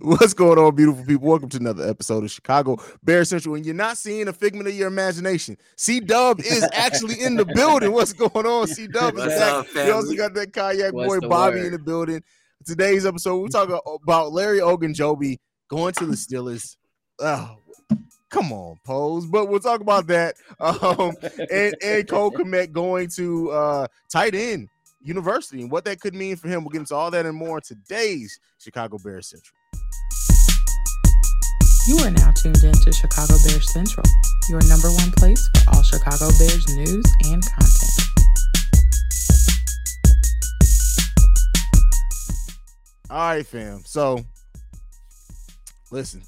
What's going on, beautiful people? Welcome to another episode of Chicago Bear Central. And you're not seeing a figment of your imagination. C Dub is actually in the building. What's going on? C Dub is back. You also got that kayak What's boy Bobby word? in the building. Today's episode, we're talking about Larry Ogunjobi going to the Steelers. Oh, come on, Poles. But we'll talk about that. Um, and, and Cole Kmet going to uh, tight end University and what that could mean for him. We'll get into all that and more in today's Chicago Bears Central. You are now tuned in to Chicago Bears Central, your number one place for all Chicago Bears news and content. All right, fam. So, listen,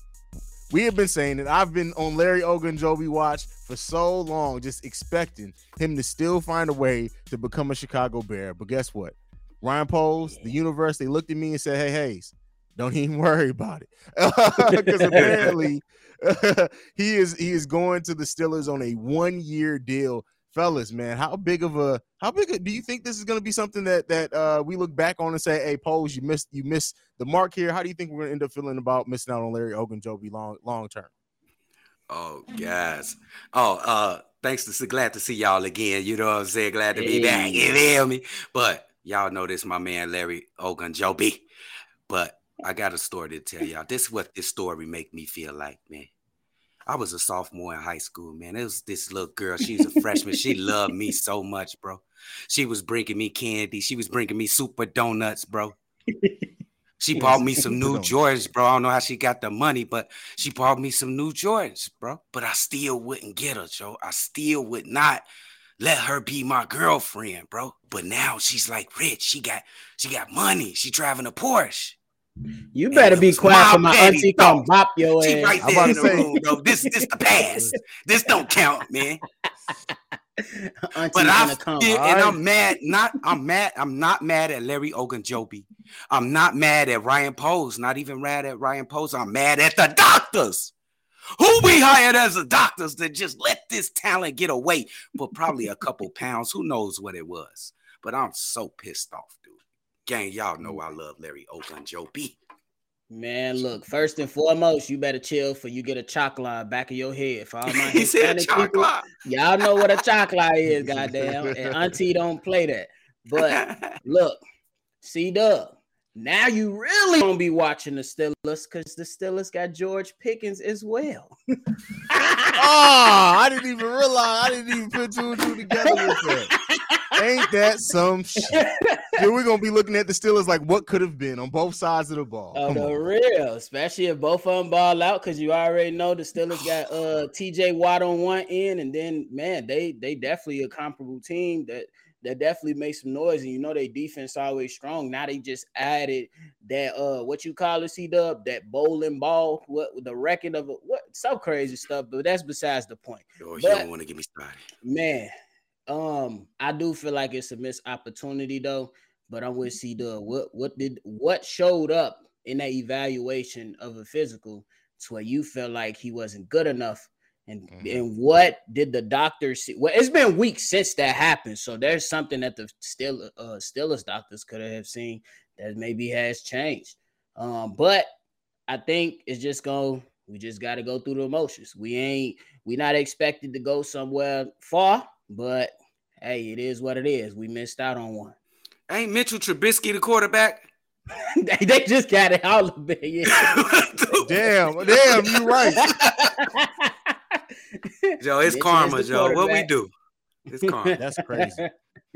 we have been saying that I've been on Larry Ogunjobi watch for so long, just expecting him to still find a way to become a Chicago Bear. But guess what? Ryan Poles, the universe, they looked at me and said, Hey, Haize, don't even worry about it. Because apparently he is he is going to the Steelers on a one-year deal. Fellas, man, how big of a how big a, do you think this is going to be something that that uh, we look back on and say, "Hey, Poles, you missed you missed the mark here." How do you think we're going to end up feeling about missing out on Larry Ogunjobi long long term? Oh, guys. Oh, uh, thanks to glad to see y'all again. You know what I'm saying? Glad to be back. You feel me? But y'all know this, my man Larry Ogunjobi. But I got a story to tell y'all. This is what this story make me feel like, man. I was a sophomore in high school, man. It was this little girl. She's a freshman. She loved me so much, bro. She was bringing me candy. She was bringing me super donuts, bro. She bought me some new Jordans, bro. I don't know how she got the money, but she bought me some new Jordans, bro. But I still wouldn't get her, Joe. I still would not let her be my girlfriend, bro. But now she's like rich. She got she got money. She driving a Porsche. You better be quiet for my auntie come bop your she ass. right there in the say. room, bro. This this the past. This don't count, man. but I come, and right? I'm mad. Not I'm mad. I'm not mad at Larry Ogunjobi. I'm not mad at Ryan Poles. Not even mad at Ryan Poles. I'm mad at the doctors. Who we hired as the doctors to just let this talent get away for probably a couple pounds? Who knows what it was? But I'm so pissed off, dude. Gang, y'all know I love Larry Ogunjobi. Man, look, first and foremost, you better chill for you get a chocolate back of your head. For all my he said people, y'all know what a chocolate is, goddamn. And Auntie don't play that. But look, C Dub, now you really gonna be watching the Steelers because the Steelers got George Pickens as well. oh, I didn't even realize. I didn't even put two and two together with that. Ain't that some shit? Here we're gonna be looking at the Steelers like what could have been on both sides of the ball. Oh, the real, especially if both of them ball out, because you already know the Steelers got uh TJ Watt on one end, and then man, they they definitely a comparable team that that definitely makes some noise. And you know they defense always strong. Now they just added that uh what you call it, C dub, that bowling ball, what the record of it, what some crazy stuff, but that's besides the point. Oh, you don't want to get me started. Man, um, I do feel like it's a missed opportunity though. But I'm with C Dub. What what did what showed up in that evaluation of a physical to where you felt like he wasn't good enough? And mm-hmm. and what did the doctor see? Well, it's been weeks since that happened. So there's something that the still uh Steelers doctors could have seen that maybe has changed. Um, but I think it's just going we just got to go through the emotions. We ain't we not expected to go somewhere far but hey, it is what it is. We missed out on one. Ain't Mitchell Trubisky the quarterback? they, they just got it all of it. Yeah. damn, damn, you right. Joe, it's karma, Joe. What we do? It's karma. That's crazy.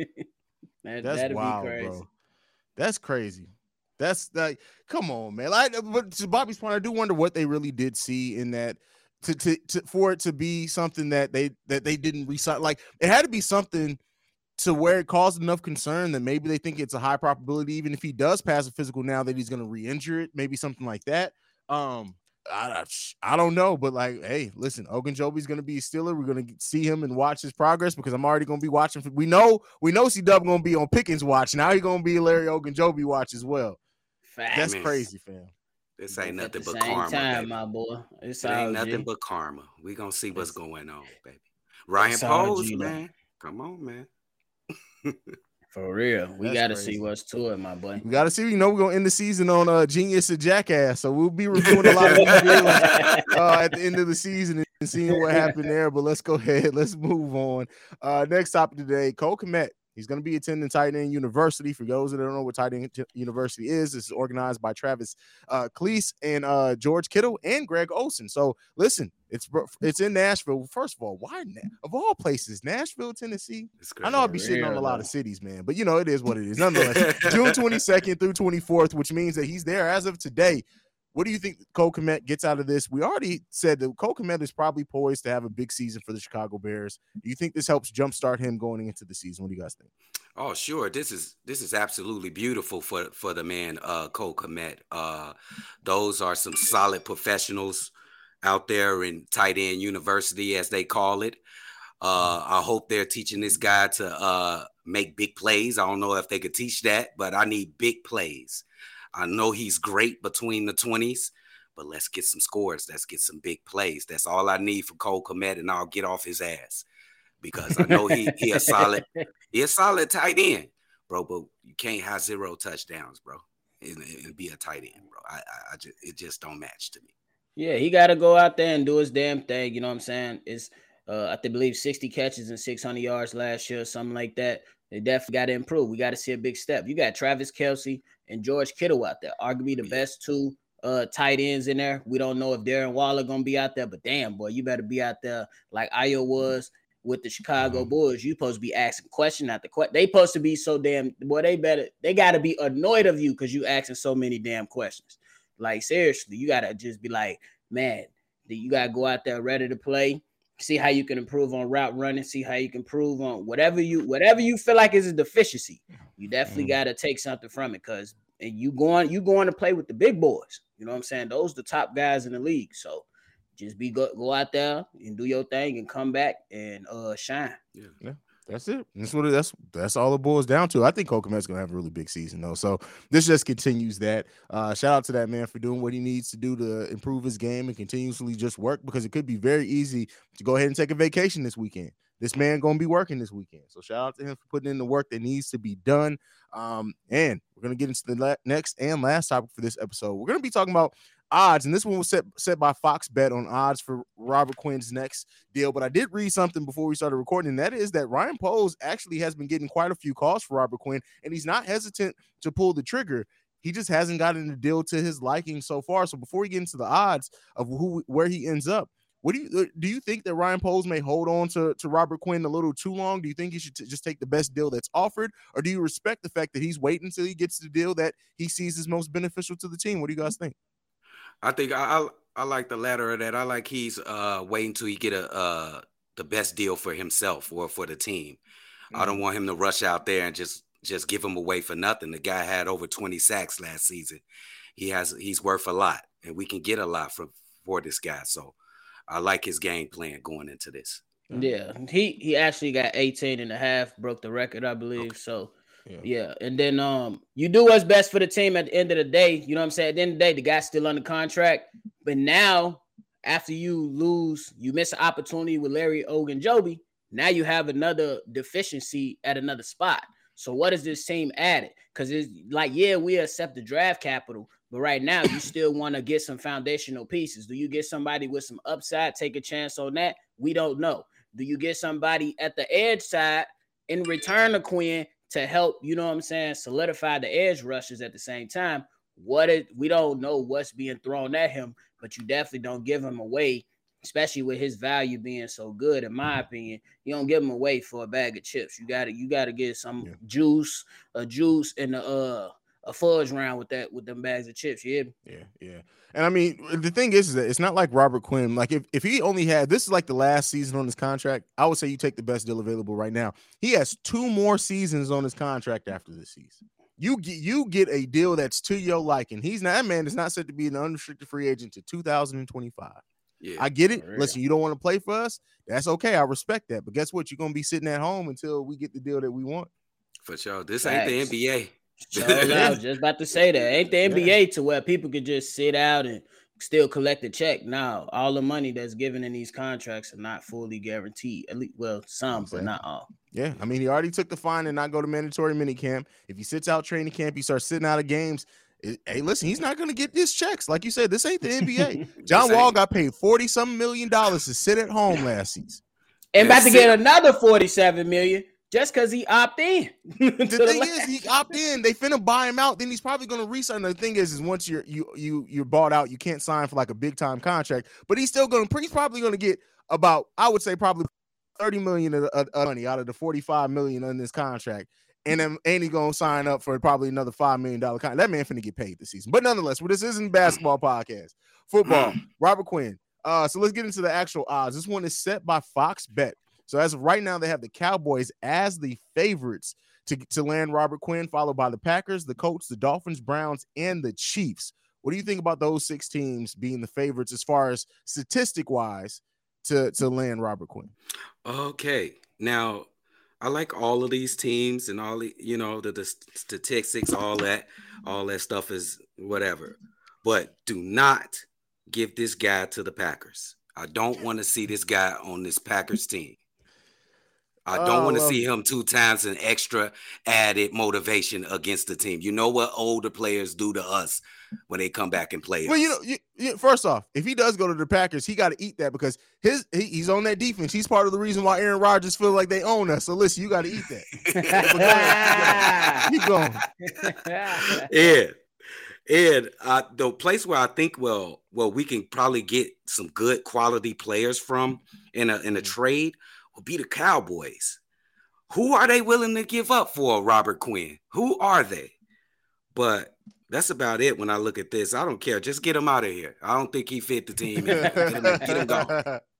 that, That's wild, bro. That's crazy. That's like, come on, man. Like, but to Bobby's point, I do wonder what they really did see in that to, to, to for it to be something that they that they didn't resign. Like it had to be something to where it caused enough concern that maybe they think it's a high probability, even if he does pass a physical now, that he's going to re-injure it, maybe something like that. Um, I, I don't know, but like, hey, listen, Ogunjobi's going to be a Steeler. We're going to see him and watch his progress because I'm already going to be watching. For, we know, we know, C Dub going to be on Pickens watch. Now he's going to be Larry Ogunjobi watch as well. That's crazy, fam. This ain't nothing but karma. Time, baby. my boy. It's it ain't nothing but karma. We gonna see what's it's, going on, baby. Ryan Poles, man. Come on, man. For real, we got to see what's to it, my boy. We got to see. You know, we're gonna end the season on uh, Genius and Jackass, so we'll be reviewing a lot of videos uh, at the end of the season and seeing what happened there. But let's go ahead. Let's move on. Uh, next topic today: Cole Kmet He's going to be attending Tight End University. For those that don't know what Tight End University is, this is organized by Travis uh, Kelce and uh, George Kittle and Greg Olsen. So listen, it's it's in Nashville. First of all, why of all places, Nashville, Tennessee? I know I'll be shitting on a lot of cities, man, but you know it is what it is. Nonetheless, June 22nd through 24th, which means that he's there as of today what do you think Cole Kmet gets out of this? We already said that Cole Kmet is probably poised to have a big season for the Chicago Bears. Do you think this helps jumpstart him going into the season? What do you guys think? Oh, sure. This is this is absolutely beautiful for for the man uh Cole Kmet. Uh those are some solid professionals out there in tight end university as they call it. Uh I hope they're teaching this guy to uh make big plays. I don't know if they could teach that, but I need big plays. I know he's great between the 20s, but let's get some scores. Let's get some big plays. That's all I need for Cole Kmet, and I'll get off his ass because I know he he a solid he a solid tight end, bro. But you can't have zero touchdowns, bro, and, and be a tight end, bro. I, I, I just it just don't match to me. Yeah, he got to go out there and do his damn thing. You know what I'm saying? It's uh, I believe 60 catches and 600 yards last year, something like that. They definitely got to improve. We got to see a big step. You got Travis Kelce and George Kittle out there, arguably the best two uh tight ends in there. We don't know if Darren Waller gonna be out there, but damn boy, you better be out there like Ayo was with the Chicago mm-hmm. Bulls. You supposed to be asking question after question. They supposed to be so damn boy. They better they gotta be annoyed of you because you asking so many damn questions. Like seriously, you gotta just be like, man, you gotta go out there ready to play see how you can improve on route running, see how you can improve on whatever you whatever you feel like is a deficiency. You definitely mm. got to take something from it because and you going you going to play with the big boys. You know what I'm saying? Those the top guys in the league. So just be go, go out there and do your thing and come back and uh shine. Yeah. yeah. That's it. That's what it, that's that's all it boils down to. I think Cole Kmet's gonna have a really big season though. So this just continues that. Uh, shout out to that man for doing what he needs to do to improve his game and continuously just work because it could be very easy to go ahead and take a vacation this weekend. This man gonna be working this weekend. So shout out to him for putting in the work that needs to be done. Um, and we're gonna get into the la- next and last topic for this episode. We're gonna be talking about odds, and this one was set set by Fox Bet on odds for Robert Quinn's next deal. But I did read something before we started recording, and that is that Ryan Poles actually has been getting quite a few calls for Robert Quinn, and he's not hesitant to pull the trigger. He just hasn't gotten a deal to his liking so far. So before we get into the odds of who where he ends up, what do you uh, do? You think that Ryan Poles may hold on to, to Robert Quinn a little too long? Do you think he should t- just take the best deal that's offered, or do you respect the fact that he's waiting until he gets the deal that he sees as most beneficial to the team? What do you guys think? I think I, I, I like the latter of that. I like he's uh waiting till he get a uh the best deal for himself or for the team. Mm-hmm. I don't mm-hmm. want him to rush out there and just just give him away for nothing. The guy had over 20 sacks last season. He has he's worth a lot and we can get a lot from for this guy. So I like his game plan going into this. Yeah, he he actually got 18 and a half, broke the record, I believe. Okay. So yeah. yeah. And then um you do what's best for the team at the end of the day. You know what I'm saying? At the end of the day, the guy's still under contract. But now, after you lose, you miss an opportunity with Larry Ogunjobi. Now you have another deficiency at another spot. So what is this team added? Because it's like, yeah, we accept the draft capital, but right now you still want to get some foundational pieces. Do you get somebody with some upside, take a chance on that? We don't know. Do you get somebody at the edge side in return to Quinn to help, you know what I'm saying, solidify the edge rushes at the same time. What it we don't know what's being thrown at him, but you definitely don't give him away, especially with his value being so good, in my opinion. You don't give him away for a bag of chips. You gotta you gotta get some yeah. juice, a juice and a uh a fudge round with that with them bags of chips. Yeah. Yeah, yeah. And I mean, uh, the thing is, is that it's not like Robert Quinn. Like if, if he only had this is like the last season on his contract, I would say you take the best deal available right now. He has two more seasons on his contract after this season. You get you get a deal that's to your liking. He's not that man is not set to be an unrestricted free agent to 2025. Yeah, I get it. Listen, you don't want to play for us. That's okay. I respect that. But guess what? You're gonna be sitting at home until we get the deal that we want. For sure. This ain't the NBA. I was just about to say that. Ain't the NBA to where people could just sit out and still collect a check. Now, all the money that's given in these contracts are not fully guaranteed. At least, well, some, exactly. but not all. Yeah, I mean, he already took the fine and not go to mandatory minicamp. If he sits out training camp, he starts sitting out of games. Hey, listen, he's not going to get these checks. Like you said, this ain't the NBA. John Wall got paid 40 something million dollars to sit at home last season. And about to get another 47 million just because he opt in. the thing is, he opt in. They finna buy him out. Then he's probably gonna resign. The thing is, is once you're you you you're bought out, you can't sign for like a big time contract. But he's still gonna. He's probably gonna get about. I would say probably 30 million of, of, of money out of the 45 million in this contract. And then and he gonna sign up for probably another five million dollar contract. That man finna get paid this season. But nonetheless, well, this isn't basketball podcast. Football. Robert Quinn. Uh, so let's get into the actual odds. This one is set by Fox Bet. So as of right now, they have the Cowboys as the favorites to, to land Robert Quinn, followed by the Packers, the Colts, the Dolphins, Browns, and the Chiefs. What do you think about those six teams being the favorites as far as statistic wise to, to land Robert Quinn? Okay. Now, I like all of these teams and all the, you know, the, the statistics, all that, all that stuff is whatever. But do not give this guy to the Packers. I don't want to see this guy on this Packers team. I don't oh, want to well, see him two times an extra added motivation against the team. You know what older players do to us when they come back and play. Well, you know, you, you, first off, if he does go to the Packers, he got to eat that because his he, he's on that defense. He's part of the reason why Aaron Rodgers feel like they own us. So listen, you got to eat that. Keep going. yeah. And uh, the place where I think well, well, we can probably get some good quality players from in a in a mm. trade will be the Cowboys. Who are they willing to give up for Robert Quinn? Who are they? But that's about it when I look at this. I don't care. Just get him out of here. I don't think he fit the team. get, him, get him gone.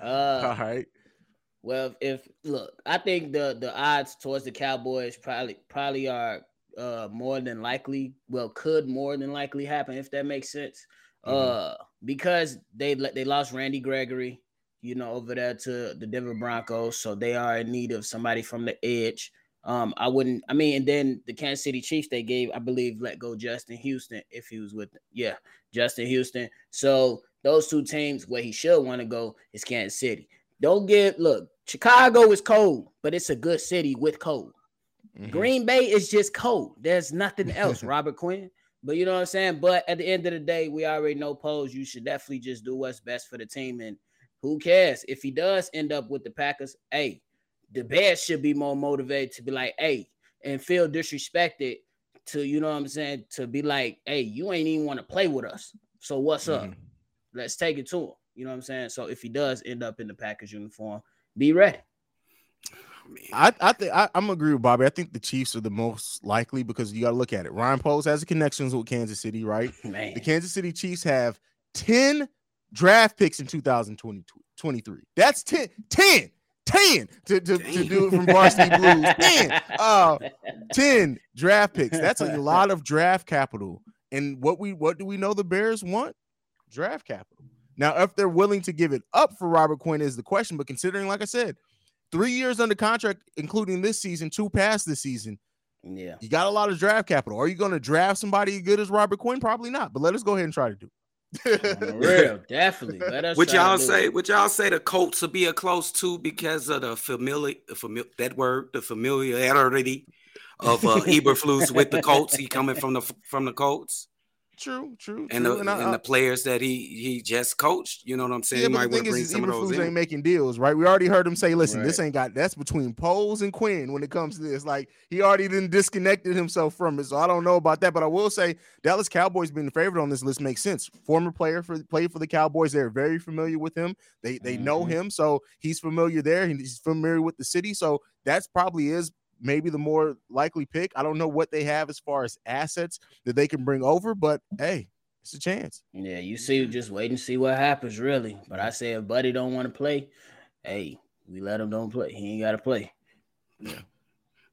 Uh, All right. Well, if look, I think the the odds towards the Cowboys probably probably are uh more than likely. Well, could more than likely happen if that makes sense. Mm-hmm. Uh, because they they lost Randy Gregory you know, over there to the Denver Broncos. So they are in need of somebody from the edge. Um, I wouldn't, I mean, and then the Kansas City Chiefs, they gave, I believe, let go Justin Houston if he was with, them. yeah, Justin Houston. So those two teams where he should want to go is Kansas City. Don't get, look, Chicago is cold, but it's a good city with cold. Mm-hmm. Green Bay is just cold. There's nothing else, Robert Quinn. But you know what I'm saying? But at the end of the day, we already know Poles. You should definitely just do what's best for the team and who cares if he does end up with the Packers? Hey, the Bears should be more motivated to be like, hey, and feel disrespected to you know what I'm saying to be like, hey, you ain't even want to play with us. So what's mm-hmm. up? Let's take it to him. You know what I'm saying? So if he does end up in the Packers uniform, be ready. I, I think I, am agree with Bobby. I think the Chiefs are the most likely because you got to look at it. Ryan Poles has connections with Kansas City, right? Man. The Kansas City Chiefs have 10 draft picks in 2023. That's 10, 10, 10 to, to, to do it from varsity blues. 10, uh, 10 draft picks. That's a lot of draft capital. And what we what do we know the Bears want? Draft capital. Now, if they're willing to give it up for Robert Quinn is the question. But considering, like I said, three years under contract, including this season, two past this season. Yeah, you got a lot of draft capital. Are you going to draft somebody as good as Robert Quinn? Probably not. But let us go ahead and try to do. real, definitely. Would y'all say? Would y'all say the Colts will be a close two because of the familiar, familiar that word, the familiarity of uh, Eberflus with the Colts? He coming from the from the Colts. True, true, and, true. The, and, I, and the players that he he just coached. You know what I'm saying? Yeah, but the thing is, is Eberflus ain't making deals, right? We already heard him say, "Listen, right. this ain't got that's between Poles and Quinn when it comes to this." Like he already then disconnected himself from it, so I don't know about that. But I will say, Dallas Cowboys being the favorite on this list makes sense. Former player for played for the Cowboys, they're very familiar with him. They they mm-hmm. know him, so he's familiar there. He's familiar with the city, so that's probably is maybe the more likely pick. I don't know what they have as far as assets that they can bring over, but hey, it's a chance. Yeah, you see, just wait and see what happens, really. But I say if Buddy don't want to play, hey, we let him don't play. He ain't got to play. Yeah.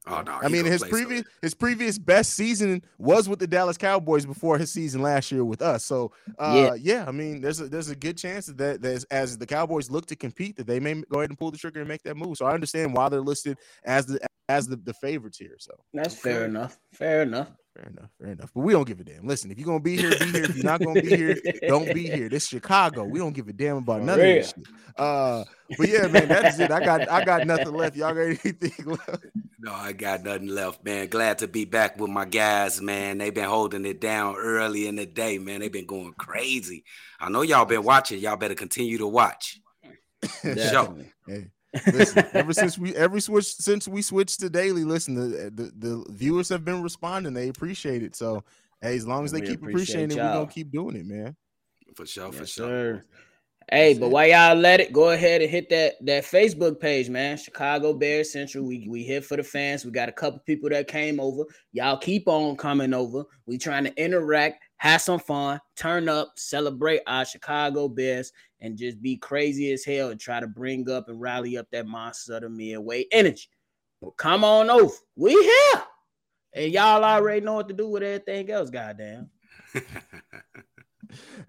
Oh no! I mean, his previous so. his previous best season was with the Dallas Cowboys before his season last year with us. So, uh, yeah. yeah, I mean, there's a there's a good chance that, that as the Cowboys look to compete, that they may go ahead and pull the trigger and make that move. So I understand why they're listed as the as the, the favorites here. So that's fair enough. Fair enough. Fair enough. Fair enough. But we don't give a damn. Listen, if you're gonna be here, be here. If you're not gonna be here, don't be here. This Chicago. We don't give a damn about none of this shit. Uh, but yeah, man, that's it. I got I got nothing left. Y'all got anything left? No, I got nothing left, man. Glad to be back with my guys, man. They've been holding it down early in the day, man. They've been going crazy. I know y'all been watching. Y'all better continue to watch. Show. Hey, listen, ever since we every switch since we switched to daily, listen, the, the, the viewers have been responding. They appreciate it. So hey, as long as they we keep appreciating it, we're gonna keep doing it, man. For sure, yes, for sure. Sir. Hey, That's but it. while y'all let it, go ahead and hit that that Facebook page, man. Chicago Bears Central. We we here for the fans. We got a couple people that came over. Y'all keep on coming over. We trying to interact, have some fun, turn up, celebrate our Chicago Bears, and just be crazy as hell and try to bring up and rally up that monster of the midway energy. But come on over. We here. And y'all already know what to do with everything else, goddamn.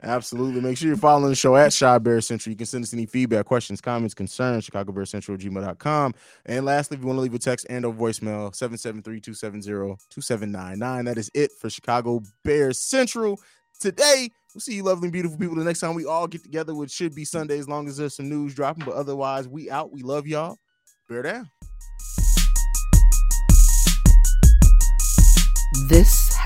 Absolutely. Make sure you're following the show at Chi Bear Central. You can send us any feedback, questions, comments, concerns, Chicago Bear Central gmail.com. And lastly, if you want to leave a text and or voicemail, 773-270-2799. That is it for Chicago Bear Central. Today, we'll see you lovely, beautiful people the next time we all get together, which should be Sunday as long as there's some news dropping. But otherwise, we out. We love y'all. Bear down. This